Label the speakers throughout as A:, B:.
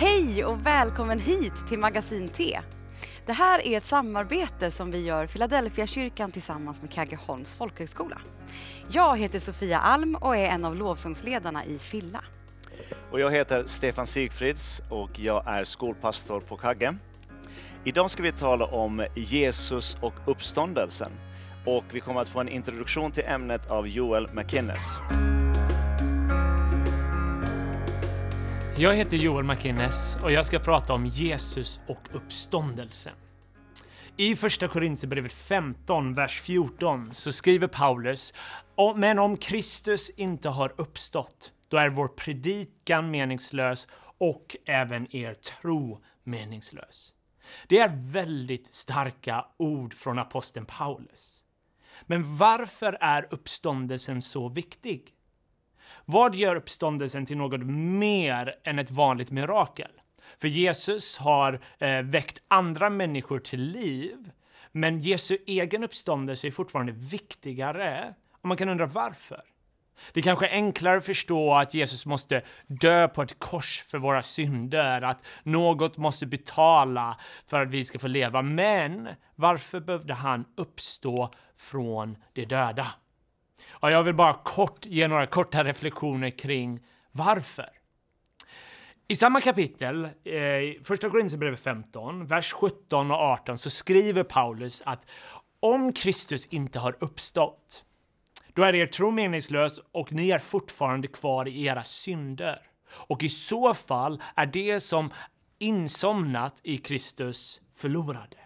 A: Hej och välkommen hit till Magasin T. Det här är ett samarbete som vi gör Philadelphia kyrkan tillsammans med Kaggeholms folkhögskola. Jag heter Sofia Alm och är en av lovsångsledarna i Filla.
B: Och jag heter Stefan Sigfrids och jag är skolpastor på Kagge. Idag ska vi tala om Jesus och uppståndelsen. Och vi kommer att få en introduktion till ämnet av Joel McInnes.
C: Jag heter Joel McInnes och jag ska prata om Jesus och uppståndelsen. I första Korintierbrevet 15, vers 14 så skriver Paulus Men om Kristus inte har uppstått, då är vår predikan meningslös och även er tro meningslös. Det är väldigt starka ord från aposteln Paulus. Men varför är uppståndelsen så viktig? Vad gör uppståndelsen till något mer än ett vanligt mirakel? För Jesus har eh, väckt andra människor till liv, men Jesu egen uppståndelse är fortfarande viktigare. Och man kan undra varför. Det är kanske är enklare att förstå att Jesus måste dö på ett kors för våra synder, att något måste betala för att vi ska få leva. Men varför behövde han uppstå från de döda? Ja, jag vill bara kort ge några korta reflektioner kring varför. I samma kapitel, eh, första Korinthierbrevet 15, vers 17 och 18, så skriver Paulus att om Kristus inte har uppstått, då är er tro meningslös och ni är fortfarande kvar i era synder. Och i så fall är det som insomnat i Kristus förlorade.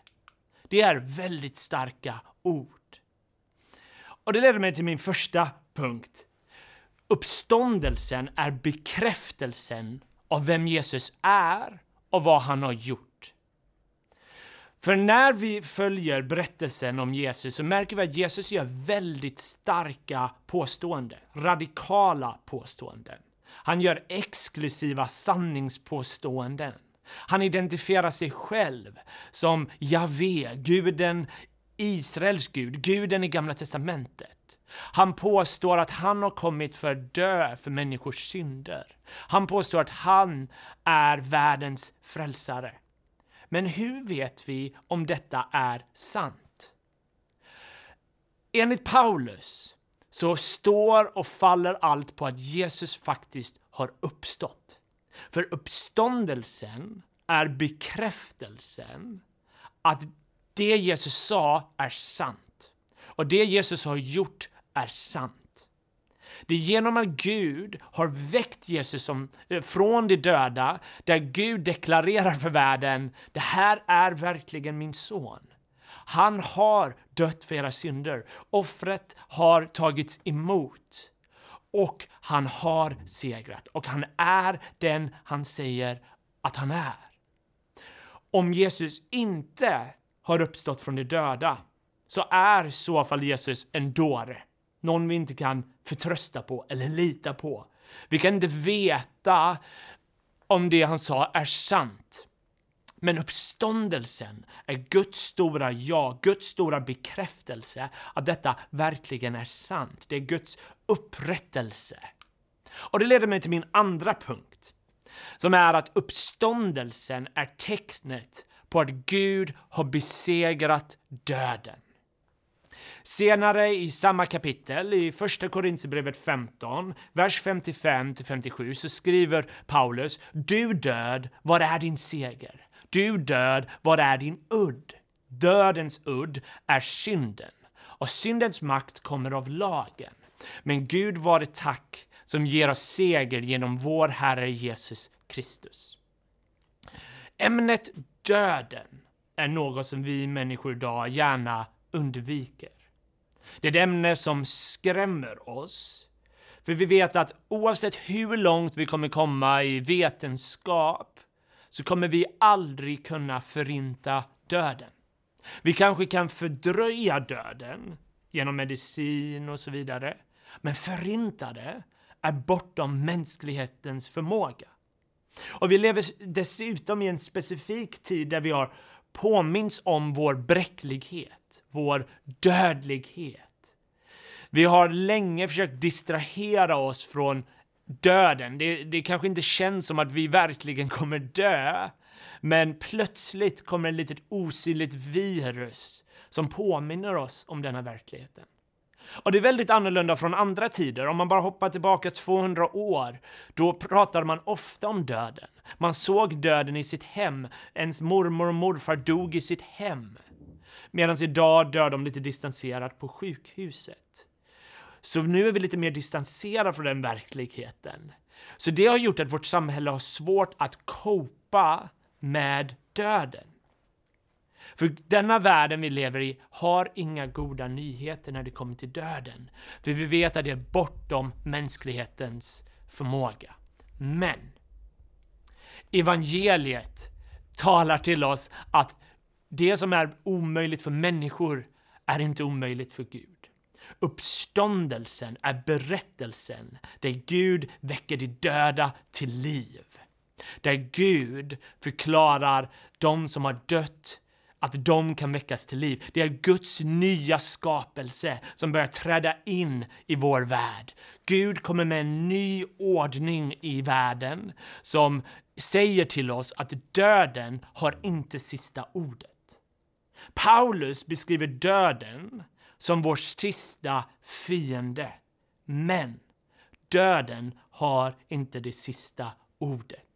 C: Det är väldigt starka ord. Och det leder mig till min första punkt. Uppståndelsen är bekräftelsen av vem Jesus är och vad han har gjort. För när vi följer berättelsen om Jesus så märker vi att Jesus gör väldigt starka påståenden, radikala påståenden. Han gör exklusiva sanningspåståenden. Han identifierar sig själv som Javé, guden Israels Gud, guden i Gamla Testamentet. Han påstår att han har kommit för att dö för människors synder. Han påstår att han är världens frälsare. Men hur vet vi om detta är sant? Enligt Paulus så står och faller allt på att Jesus faktiskt har uppstått. För uppståndelsen är bekräftelsen att det Jesus sa är sant. Och det Jesus har gjort är sant. Det är genom att Gud har väckt Jesus som, eh, från de döda, där Gud deklarerar för världen, det här är verkligen min son. Han har dött för era synder. Offret har tagits emot. Och han har segrat. Och han är den han säger att han är. Om Jesus inte har uppstått från de döda, så är i så fall Jesus en dåre. Någon vi inte kan förtrösta på eller lita på. Vi kan inte veta om det han sa är sant. Men uppståndelsen är Guds stora ja, Guds stora bekräftelse att detta verkligen är sant. Det är Guds upprättelse. Och det leder mig till min andra punkt, som är att uppståndelsen är tecknet på att Gud har besegrat döden. Senare i samma kapitel, i första Korintierbrevet 15, vers 55-57, så skriver Paulus Du död, var är din seger? Du död, var är din udd? Dödens udd är synden, och syndens makt kommer av lagen. Men Gud var det tack som ger oss seger genom vår Herre Jesus Kristus. Ämnet döden är något som vi människor idag gärna undviker. Det är ett ämne som skrämmer oss. För vi vet att oavsett hur långt vi kommer komma i vetenskap så kommer vi aldrig kunna förinta döden. Vi kanske kan fördröja döden genom medicin och så vidare. Men förinta det är bortom mänsklighetens förmåga. Och vi lever dessutom i en specifik tid där vi har påminns om vår bräcklighet, vår dödlighet. Vi har länge försökt distrahera oss från döden. Det, det kanske inte känns som att vi verkligen kommer dö, men plötsligt kommer ett litet osynligt virus som påminner oss om denna verkligheten. Och det är väldigt annorlunda från andra tider. Om man bara hoppar tillbaka 200 år, då pratade man ofta om döden. Man såg döden i sitt hem. Ens mormor och morfar dog i sitt hem. Medan idag dör de lite distanserat på sjukhuset. Så nu är vi lite mer distanserade från den verkligheten. Så det har gjort att vårt samhälle har svårt att copa med döden. För denna världen vi lever i har inga goda nyheter när det kommer till döden. För vi vet att det är bortom mänsklighetens förmåga. Men evangeliet talar till oss att det som är omöjligt för människor är inte omöjligt för Gud. Uppståndelsen är berättelsen där Gud väcker de döda till liv. Där Gud förklarar de som har dött att de kan väckas till liv. Det är Guds nya skapelse som börjar träda in i vår värld. Gud kommer med en ny ordning i världen som säger till oss att döden har inte sista ordet. Paulus beskriver döden som vår sista fiende. Men döden har inte det sista ordet.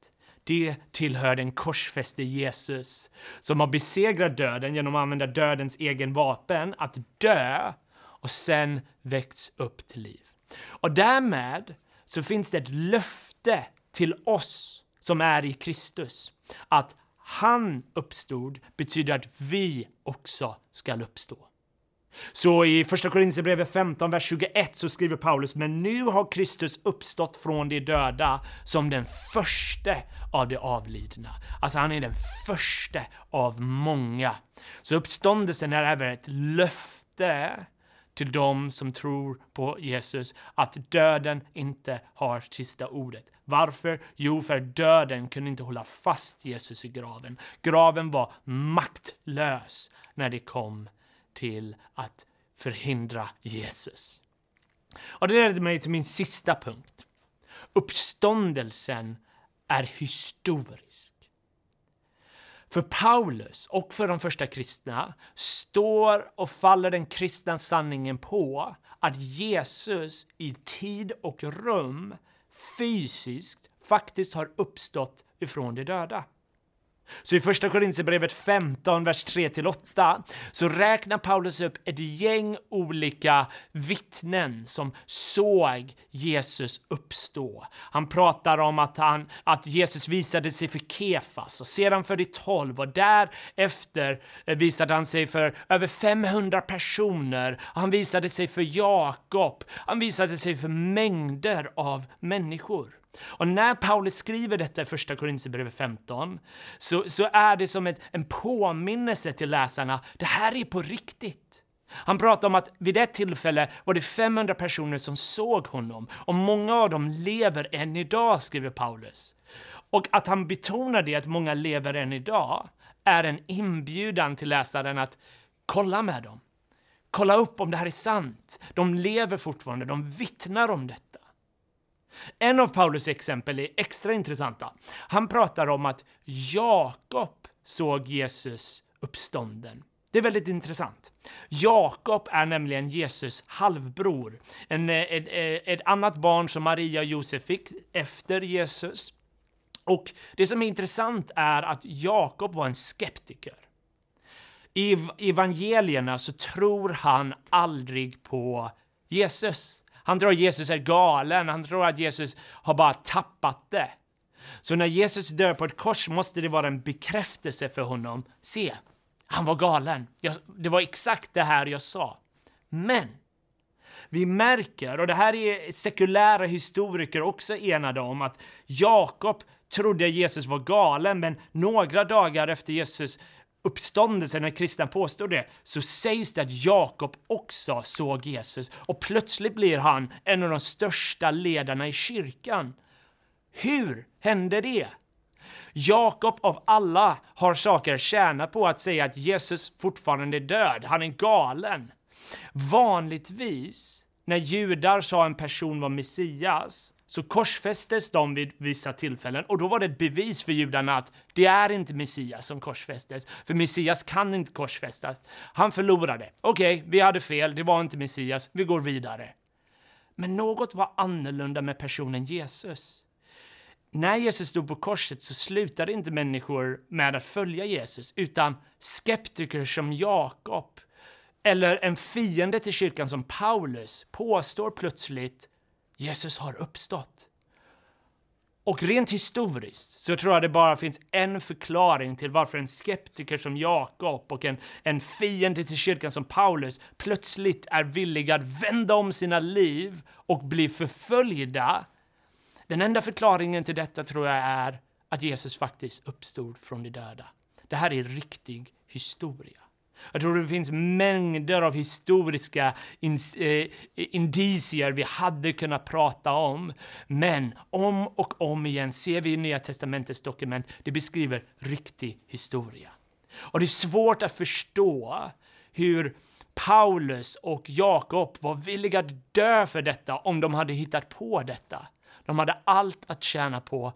C: Det tillhör den korsfäste Jesus som har besegrat döden genom att använda dödens egen vapen, att dö och sen väckts upp till liv. Och därmed så finns det ett löfte till oss som är i Kristus att han uppstod betyder att vi också skall uppstå. Så i första Korinthierbrevet 15, vers 21 så skriver Paulus, men nu har Kristus uppstått från de döda som den första av de avlidna. Alltså han är den första av många. Så uppståndelsen är även ett löfte till dem som tror på Jesus att döden inte har sista ordet. Varför? Jo, för döden kunde inte hålla fast Jesus i graven. Graven var maktlös när det kom till att förhindra Jesus. Och det leder mig till min sista punkt. Uppståndelsen är historisk. För Paulus och för de första kristna står och faller den kristna sanningen på att Jesus i tid och rum fysiskt faktiskt har uppstått ifrån de döda. Så i första Korinthierbrevet 15, vers 3-8 så räknar Paulus upp ett gäng olika vittnen som såg Jesus uppstå. Han pratar om att, han, att Jesus visade sig för Kefas och sedan för de tolv och därefter visade han sig för över 500 personer. Han visade sig för Jakob. Han visade sig för mängder av människor. Och när Paulus skriver detta i första Korinthierbrevet 15 så, så är det som ett, en påminnelse till läsarna. Det här är på riktigt. Han pratar om att vid ett tillfälle var det 500 personer som såg honom och många av dem lever än idag, skriver Paulus. Och att han betonar det, att många lever än idag, är en inbjudan till läsaren att kolla med dem. Kolla upp om det här är sant. De lever fortfarande, de vittnar om detta. En av Paulus exempel är extra intressanta. Han pratar om att Jakob såg Jesus uppstånden. Det är väldigt intressant. Jakob är nämligen Jesus halvbror. En, eh, ett, eh, ett annat barn som Maria och Josef fick efter Jesus. Och det som är intressant är att Jakob var en skeptiker. I evangelierna så tror han aldrig på Jesus. Han tror att Jesus är galen, han tror att Jesus har bara tappat det. Så när Jesus dör på ett kors måste det vara en bekräftelse för honom. Se, han var galen. Jag, det var exakt det här jag sa. Men vi märker, och det här är sekulära historiker också enade om, att Jakob trodde Jesus var galen, men några dagar efter Jesus uppståndelsen, när kristna påstår det, så sägs det att Jakob också såg Jesus och plötsligt blir han en av de största ledarna i kyrkan. Hur hände det? Jakob av alla har saker att tjäna på att säga att Jesus fortfarande är död, han är galen. Vanligtvis när judar sa en person var Messias så korsfästes de vid vissa tillfällen och då var det ett bevis för judarna att det är inte Messias som korsfästes, för Messias kan inte korsfästas. Han förlorade. Okej, okay, vi hade fel, det var inte Messias, vi går vidare. Men något var annorlunda med personen Jesus. När Jesus stod på korset så slutade inte människor med att följa Jesus, utan skeptiker som Jakob eller en fiende till kyrkan som Paulus påstår plötsligt Jesus har uppstått. Och rent historiskt så tror jag det bara finns en förklaring till varför en skeptiker som Jakob och en, en fiende till kyrkan som Paulus plötsligt är villiga att vända om sina liv och bli förföljda. Den enda förklaringen till detta tror jag är att Jesus faktiskt uppstod från de döda. Det här är riktig historia. Jag tror det finns mängder av historiska eh, indicier vi hade kunnat prata om. Men om och om igen ser vi i Nya Testamentets dokument, det beskriver riktig historia. Och det är svårt att förstå hur Paulus och Jakob var villiga att dö för detta om de hade hittat på detta. De hade allt att tjäna på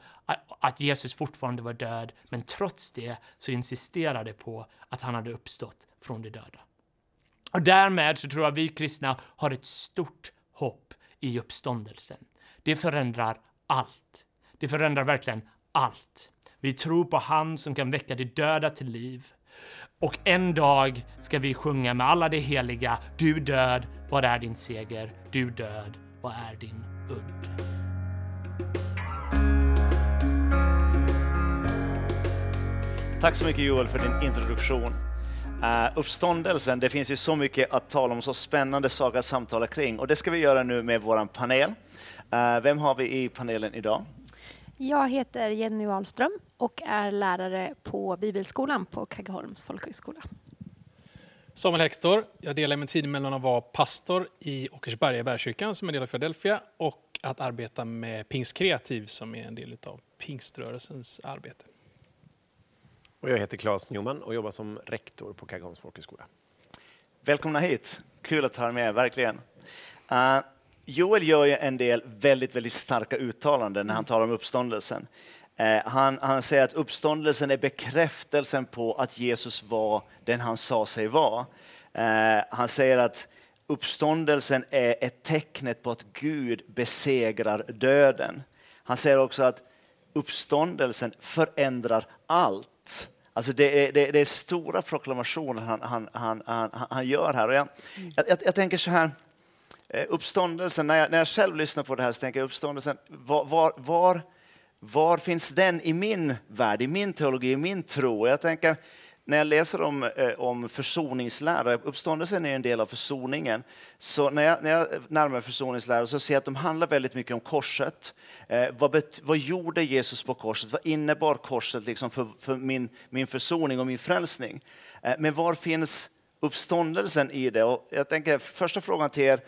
C: att Jesus fortfarande var död, men trots det så insisterade på att han hade uppstått från de döda. Och därmed så tror jag vi kristna har ett stort hopp i uppståndelsen. Det förändrar allt. Det förändrar verkligen allt. Vi tror på han som kan väcka de döda till liv. Och en dag ska vi sjunga med alla de heliga. Du död, vad är din seger? Du död, vad är din udd?
B: Tack så mycket Joel för din introduktion. Uh, uppståndelsen, det finns ju så mycket att tala om, så spännande saker att samtala kring och det ska vi göra nu med vår panel. Uh, vem har vi i panelen idag?
D: Jag heter Jenny Wahlström och är lärare på Bibelskolan på Kaggeholms folkhögskola.
E: Samuel Hector. Jag delar min tid mellan att vara pastor i Åkersberga i Bergkyrkan som är en del av Philadelphia och att arbeta med Pingst Kreativ som är en del av pingströrelsens arbete.
F: Och jag heter Claes Newman och jobbar som rektor på Kaggeholms folkhögskola.
B: Välkomna hit! Kul att ha er med, verkligen. Uh, Joel gör ju en del väldigt, väldigt starka uttalanden när han talar om uppståndelsen. Uh, han, han säger att uppståndelsen är bekräftelsen på att Jesus var den han sa sig vara. Uh, han säger att uppståndelsen är ett tecknet på att Gud besegrar döden. Han säger också att uppståndelsen förändrar allt. Alltså det, är, det, det är stora proklamationer han, han, han, han, han gör här. Och jag, jag, jag, tänker så här, eh, uppståndelsen, när jag, när jag själv lyssnar på det här så tänker jag uppståndelsen, var, var, var, var finns den i min värld, i min teologi, i min tro? Jag tänker, när jag läser om, eh, om försoningslära, uppståndelsen är en del av försoningen, så när jag, när jag närmar mig försoningslära så ser jag att de handlar väldigt mycket om korset. Eh, vad, bet, vad gjorde Jesus på korset? Vad innebar korset liksom för, för min, min försoning och min frälsning? Eh, men var finns uppståndelsen i det? Och jag tänker, första frågan till er,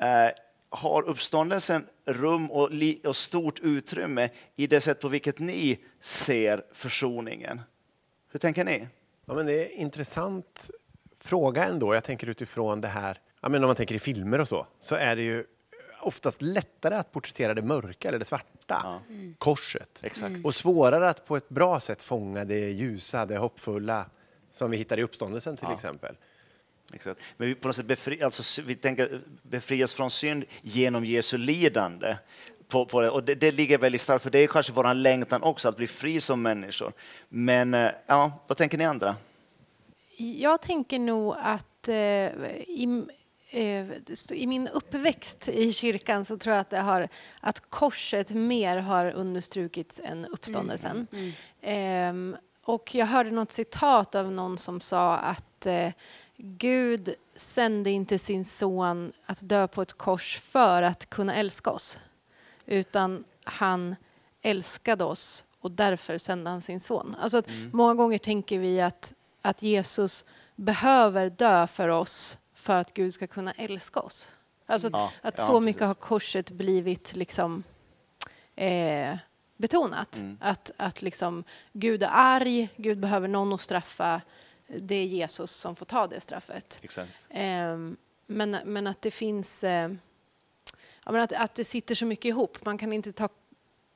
B: eh, har uppståndelsen rum och, li, och stort utrymme i det sätt på vilket ni ser försoningen? Hur tänker ni?
F: Ja, men det är en intressant fråga ändå. Jag tänker utifrån det här, ja, men om man tänker i filmer och så, så är det ju oftast lättare att porträttera det mörka eller det svarta, ja. mm. korset. Exakt. Och svårare att på ett bra sätt fånga det ljusa, det hoppfulla som vi hittar i uppståndelsen till ja. exempel.
B: Exakt. Men vi på något sätt befri, alltså, vi tänker befrias från synd genom Jesu lidande. På, på det. Och det, det, ligger väldigt starkt, för det är kanske vår längtan också, att bli fri som människor. Men eh, ja, vad tänker ni andra?
D: Jag tänker nog att eh, i, eh, i min uppväxt i kyrkan så tror jag att, det har, att korset mer har understrukits än uppståndelsen. Mm. Mm. Eh, och jag hörde något citat av någon som sa att eh, Gud sände inte sin son att dö på ett kors för att kunna älska oss utan han älskade oss och därför sände han sin son. Alltså mm. Många gånger tänker vi att, att Jesus behöver dö för oss för att Gud ska kunna älska oss. Alltså ja, att ja, så mycket precis. har korset blivit liksom, eh, betonat. Mm. Att, att liksom, Gud är arg, Gud behöver någon att straffa. Det är Jesus som får ta det straffet. Eh, men, men att det finns eh, ja, men att, att det sitter så mycket ihop. Man kan inte ta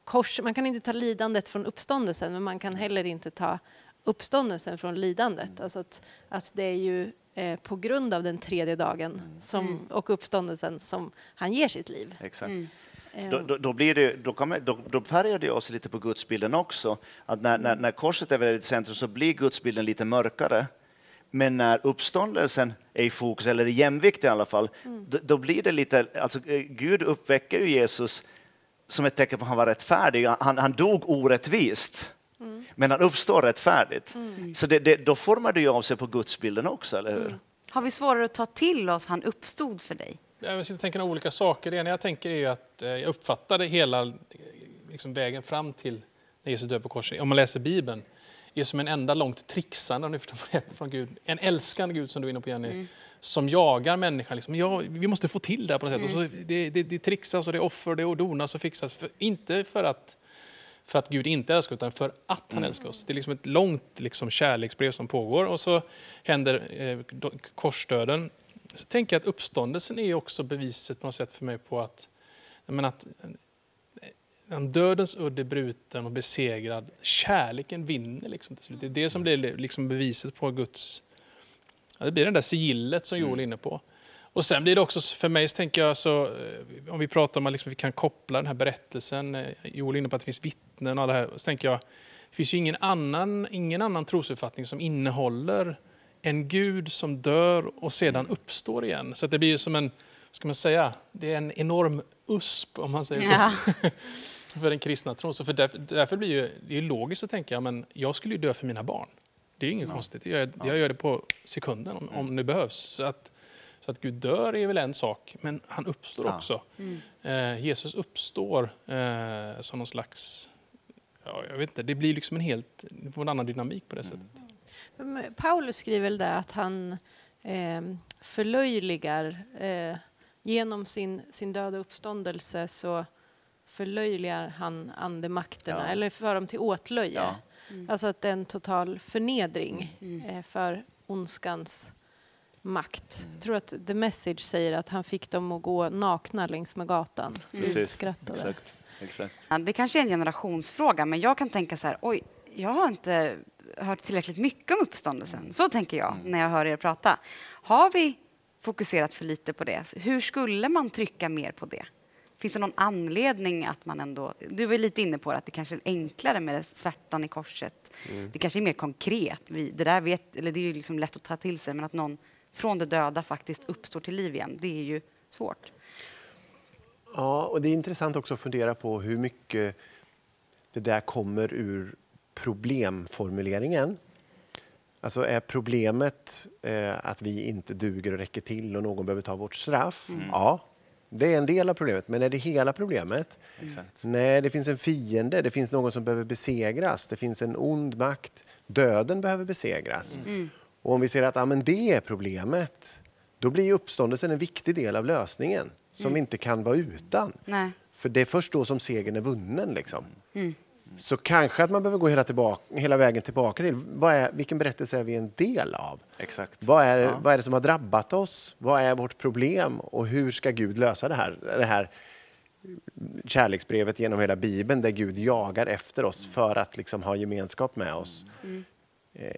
D: kors, man kan inte ta lidandet från uppståndelsen men man kan heller inte ta uppståndelsen från lidandet. Alltså att, att det är ju eh, på grund av den tredje dagen som, och uppståndelsen som han ger sitt liv.
B: Exakt.
D: Eh,
B: Då, då, då, blir det, då, kommer, då, då färgar det oss lite på gudsbilden också. Att när, när, när korset är väldigt centrum så blir gudsbilden lite mörkare. Men när uppståndelsen är i fokus, eller i jämvikt i alla fall, då, då blir det lite... Alltså, eh, Gud uppväcker ju Jesus som ett tecken på att han var rättfärdig. Han, han dog orättvist, men han uppstår rättfärdigt. Så det, det, då formar det ju av sig på gudsbilden också, eller hur?
A: Har vi svårare att ta till oss han uppstod för dig?
E: Jag sitter och tänker på olika saker. Det ena jag tänker är ju att eh, jag uppfattade hela liksom, vägen fram till när Jesus dör på korset, om man läser Bibeln, är som en enda långt trixande, om ni förstår mig från Gud. En älskande Gud som du är inne på Jenny, som jagar människan. Liksom, ja, vi måste få till det här på något sätt. Och så det, det, det trixas och det är offer och det donas och fixas. För, inte för att, för att Gud inte älskar utan för att han älskar oss. Det är liksom ett långt liksom, kärleksbrev som pågår och så händer eh, korsdöden. Så tänker jag att uppståndelsen är också beviset på något sätt för mig på att, menar att dödens udd är bruten och besegrad, kärleken vinner liksom till slut. Det är det som blir liksom beviset på Guds... Ja, det blir det där sigillet som Joel är inne på. Och sen blir det också, för mig så tänker jag, så, eh, om vi pratar om att liksom vi kan koppla den här berättelsen, eh, Joel är inne på att det finns vittnen och alla det här, så tänker jag, det finns ju ingen annan, ingen annan trosuppfattning som innehåller en Gud som dör och sedan uppstår igen. Så det blir ju som en, ska man säga, det är en enorm USP om man säger så
A: Ja.
E: för den kristna tron. Så för därför, därför blir ju, det är logiskt att tänka, men jag skulle ju dö för mina barn. Det är inget konstigt. Jag, jag gör det på sekunden om, om det behövs. Så att, så att Gud dör är väl en sak, men han uppstår
B: Ja.
E: också. Eh, Jesus uppstår eh, som någon slags... Ja, jag vet inte, det blir liksom en helt det får en annan dynamik på det sättet.
D: Men Paulus skriver väl det att han eh, förlöjligar eh, genom sin, sin döda uppståndelse så förlöjligar han andemakterna
B: Ja.
D: eller för dem till åtlöje.
B: Ja.
D: Alltså att det är en total förnedring eh, för ondskans makt. Jag tror att The Message säger att han fick dem att gå nakna längs med gatan.
B: Precis.
D: Utskrattade.
B: Exakt. Exakt.
A: Ja, Det kanske är en generationsfråga, men jag kan tänka så här, oj, jag har inte hört tillräckligt mycket om uppståndelsen. Så tänker jag när jag hör er prata. Har vi fokuserat för lite på det? Hur skulle man trycka mer på det? Finns det någon anledning att man ändå... Du var lite inne på att det kanske är enklare med svärtan i korset. Det kanske är mer konkret. Det där vet, eller det är ju liksom lätt att ta till sig, men att någon från det döda faktiskt uppstår till liv igen, det är ju svårt.
F: Ja, och det är intressant också att fundera på hur mycket det där kommer ur problemformuleringen. Alltså är problemet eh, att vi inte duger och räcker till och någon behöver ta vårt straff? Ja, det är en del av problemet. Men är det hela problemet?
B: Exakt.
F: Nej, det finns en fiende, det finns någon som behöver besegras, det finns en ond makt. Döden behöver besegras. Och om vi ser att ja, men det är problemet, då blir uppståndelsen en viktig del av lösningen som vi inte kan vara utan.
A: Nej.
F: För det är först då som segern är vunnen. Liksom. Så kanske att man behöver gå hela, tillbaka, hela vägen tillbaka till vad är, vilken berättelse är vi en del av?
B: Exakt.
F: Vad är,
B: Ja.
F: vad är det som har drabbat oss? Vad är vårt problem? Och hur ska Gud lösa det här? Det här kärleksbrevet genom hela Bibeln där Gud jagar efter oss för att liksom ha gemenskap med oss eh,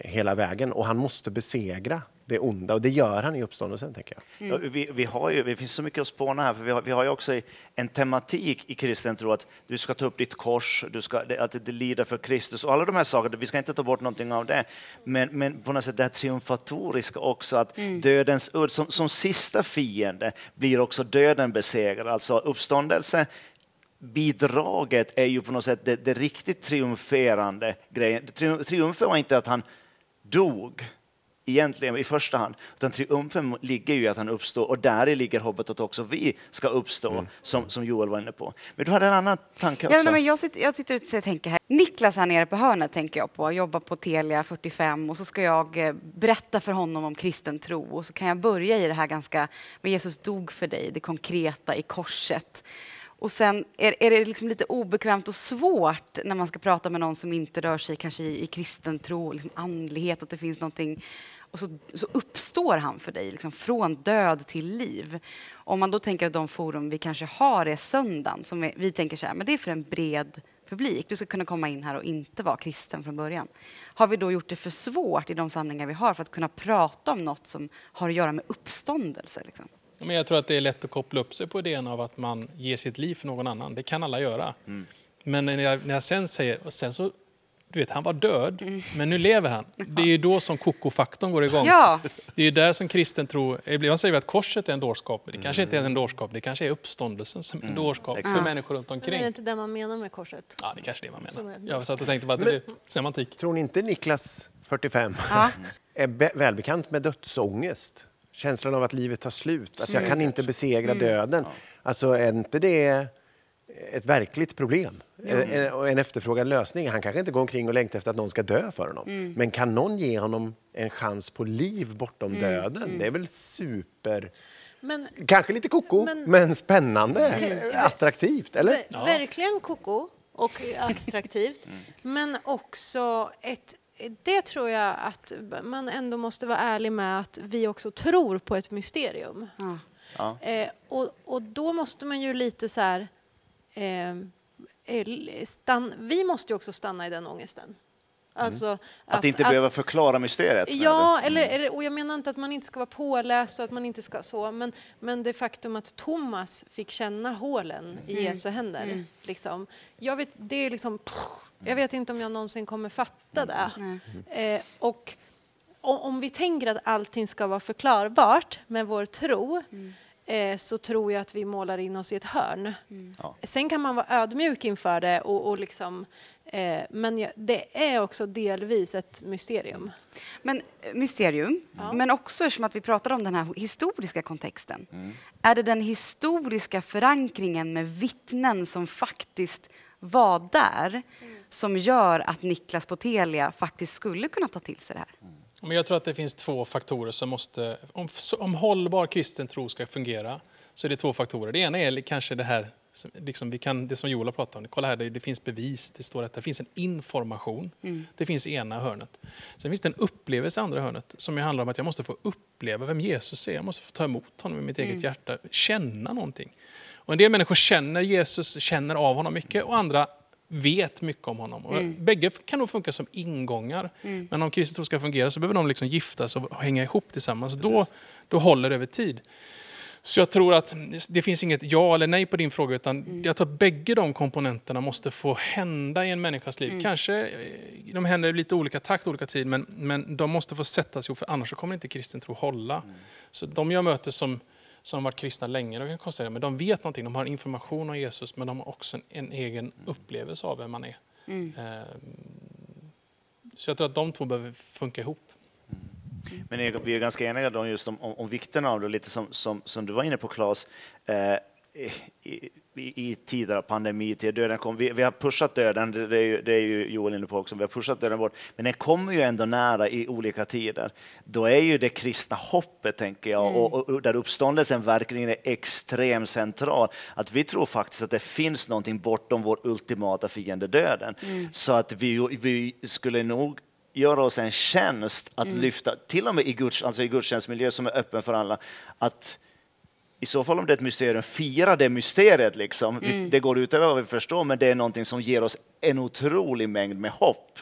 F: hela vägen. Och han måste besegra det onda och det gör han i uppståndelsen. tänker jag.
B: Ja, vi, vi har ju, det finns så mycket att spåna här, för vi har, vi har ju också en tematik i kristen tro att du ska ta upp ditt kors, du ska, att det lider för Kristus och alla de här sakerna, vi ska inte ta bort någonting av det. Men, men på något sätt det här triumfatoriska också, att dödens udd, som, som sista fiende blir också döden besegrad, alltså uppståndelse bidraget är ju på något sätt det, det riktigt triumferande grejen. Trium- Triumfen var inte att han dog egentligen i första hand, utan triumfen ligger ju i att han uppstår och där ligger hoppet att också vi ska uppstå, som, som Joel var inne på. Men du hade en annan tanke också?
A: Ja, nej, men jag, sitter, jag sitter och tänker här. Niklas här nere på hörnet tänker jag på, jobbar på Telia 45 och så ska jag eh, berätta för honom om kristen tro och så kan jag börja i det här ganska, men Jesus dog för dig, det konkreta i korset. Och sen är, är det liksom lite obekvämt och svårt när man ska prata med någon som inte rör sig kanske i, i kristen tro, liksom andlighet, att det finns någonting och så, så uppstår han för dig liksom, från död till liv. Om man då tänker att de forum vi kanske har är söndagen, som vi, vi tänker så här, men det är för en bred publik. Du ska kunna komma in här och inte vara kristen från början. Har vi då gjort det för svårt i de samlingar vi har för att kunna prata om något som har att göra med uppståndelse? Liksom?
E: Men jag tror att det är lätt att koppla upp sig på idén av att man ger sitt liv för någon annan. Det kan alla göra. Men när jag, när jag sen säger, och sen så, du vet, han var död, men nu lever han. Det är ju då som koko-faktorn går igång.
A: Ja,
E: Det är ju där som kristen tro, ibland säger vi att korset är en dårskap, men det kanske inte är en dårskap, det kanske är uppståndelsen som är en dårskap för
B: Exakt.
E: människor runt
D: Men är
E: omkring.
D: det inte det man menar med korset?
E: Ja, det kanske är det man
D: är
E: menar. Jag satt och tänkte bara att det är semantik.
F: Tror ni inte Niklas, 45,
A: Ja.
F: är be- välbekant med dödsångest? Känslan av att livet tar slut, att jag kan inte besegra döden. Alltså är inte det ett verkligt problem? En, en efterfrågad lösning? Han kanske inte går omkring och längtar efter att någon ska dö för honom. Men kan någon ge honom en chans på liv bortom döden? Det är väl super...
D: Men
F: Kanske lite koko, men,
D: Men-
F: spännande. Attraktivt, eller?
D: Ver- Verkligen koko och attraktivt.
E: Mm.
D: Men också ett det tror jag att man ändå måste vara ärlig med att vi också tror på ett mysterium.
A: Ja.
B: Ja.
D: Eh, och, och då måste man ju lite så här... Eh, eh, stann, vi måste ju också stanna i den ångesten. Alltså
B: Mm. Att, inte behöva förklara mysteriet?
D: Ja, eller, eller, och jag menar inte att man inte ska vara påläst och att man inte ska så, men, men det faktum att Thomas fick känna hålen i Jesu händer. Liksom, jag, vet, det är liksom, jag vet inte om jag någonsin kommer fatta det. Eh, och om, vi tänker att allting ska vara förklarbart med vår tro eh, så tror jag att vi målar in oss i ett hörn.
B: Ja.
D: Sen kan man vara ödmjuk inför det och, och liksom, eh, men jag, det är också delvis ett mysterium.
A: Men eh, mysterium,
D: Ja.
A: men också eftersom att vi pratar om den här historiska kontexten. Är det den historiska förankringen med vittnen som faktiskt var där som gör att Niklas på Telia faktiskt skulle kunna ta till sig det här?
E: Men jag tror att det finns två faktorer som måste... Om, om hållbar kristen tro ska fungera så är det två faktorer. Det ena är kanske det här, som- liksom vi kan, det som Jola pratade om. Kolla här, det, det finns bevis, det står att det finns en information. Det finns ena hörnet. Sen finns det en upplevelse i andra hörnet som handlar om att jag måste få uppleva vem Jesus är. Jag måste få ta emot honom i mitt eget hjärta, känna någonting. Och en del människor känner Jesus, känner av honom mycket och andra vet mycket om honom. Och Bägge kan nog funka som ingångar. Men om kristen tro ska fungera så behöver de liksom giftas och hänga ihop tillsammans. Då, då håller det över tid. Så jag tror att det finns inget ja eller nej på din fråga, utan jag tror att bägge de komponenterna måste få hända i en människas liv. Kanske eh, de händer i lite olika takt, olika tid, men, men de måste få sättas ihop, för annars kommer inte kristen tro hålla. Så de jag möter som, som har varit kristna länge, de kan konstatera, men de vet någonting, de har information om Jesus, men de har också en, en egen upplevelse av vem man är. Eh, Så jag tror att de två behöver funka ihop.
B: Men är- vi är ganska eniga då just om, om, om vikten av det, lite som, som, som du var inne på Claes. Eh, i, i, I tider av pandemi, till döden kom. Vi, vi har pushat döden, det, är ju, det är ju Joel inne på också, vi har pushat döden bort. Men den kommer ju ändå nära i olika tider. Då är ju det kristna hoppet, tänker jag, och, och, och där uppståndelsen verkligen är extremt central. Att vi tror faktiskt att det finns någonting bortom vår ultimata fiende, döden. Så att vi, vi skulle nog göra oss en tjänst att lyfta, till och med i, Guds, alltså i gudstjänstmiljö som är öppen för alla, att i så fall om det är ett mysterium, fira det mysteriet. Liksom. Vi- Det går utöver vad vi förstår, men det är någonting som ger oss en otrolig mängd med hopp.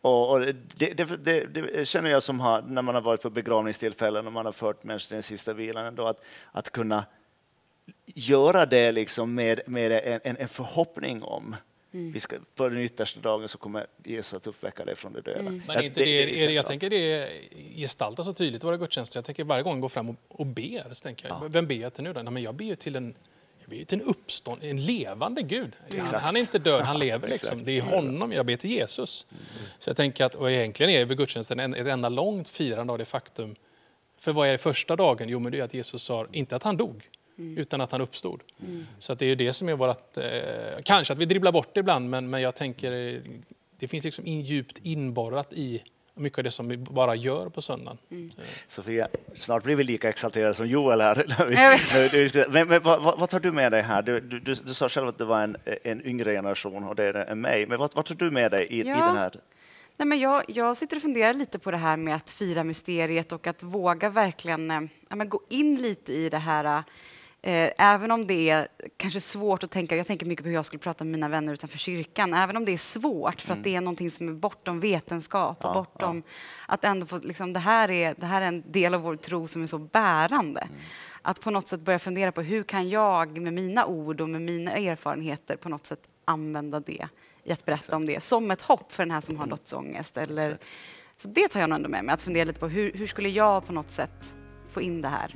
B: Och, och det, det, det, det känner jag som har, när man har varit på begravningstillfällen och man har fört människor till den sista vilan, ändå, att, att kunna göra det liksom med, med en, en, en förhoppning om vi ska, på den yttersta dagen så kommer Jesus att uppväcka dig från de döda.
E: Men
B: Ja,
E: inte det, är, är, jag tänker det gestaltar så tydligt i våra gudstjänster. Jag tänker varje gång jag går fram och, och ber, så tänker jag, vem ber jag till nu då? Nej, men jag ber ju till en, jag ber ju till en uppstånd, en levande Gud. Han, han är inte död, han lever liksom. Det är honom jag ber till Jesus. Så jag tänker att, och egentligen är väl gudstjänsten en, ett enda långt firande av det faktum. För vad är det första dagen? Jo, men det är att Jesus sa, inte att han dog, utan att han uppstod. Så att det är ju det som är vårt, eh, kanske att vi dribblar bort det ibland, men, men jag tänker, eh, det finns liksom in, djupt inborrat i mycket av det som vi bara gör på söndagen. Eh,
B: Sofia, snart blir vi lika exalterade som Joel här. Men, men vad, vad, tar du med dig här? Du, du, du, du sa själv att det var en, en yngre generation och det är det än mig. Men vad, vad tar du med dig i, i
A: Ja.
B: den här?
A: Nej, men jag, jag sitter och funderar lite på det här med att fira mysteriet och att våga verkligen eh, ja, men gå in lite i det här Eh, även om det är kanske svårt att tänka, jag tänker mycket på hur jag skulle prata med mina vänner utanför kyrkan, även om det är svårt för att det är någonting som är bortom vetenskap och
B: Ja,
A: bortom att ändå få, liksom, det, här är, det här är en del av vår tro som är så bärande. Att på något sätt börja fundera på hur kan jag med mina ord och med mina erfarenheter på något sätt använda det i att berätta om det som ett hopp för den här som har dödsångest. Eller, så det tar jag nog ändå med mig, att fundera lite på hur, hur skulle jag på något sätt få in det här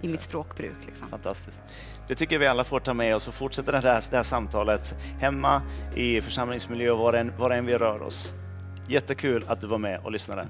A: i mitt språkbruk. Liksom.
B: Fantastiskt. Det tycker vi alla får ta med oss och fortsätta det här, det här samtalet hemma, i församlingsmiljö och var än, var än vi rör oss. Jättekul att du var med och lyssnade.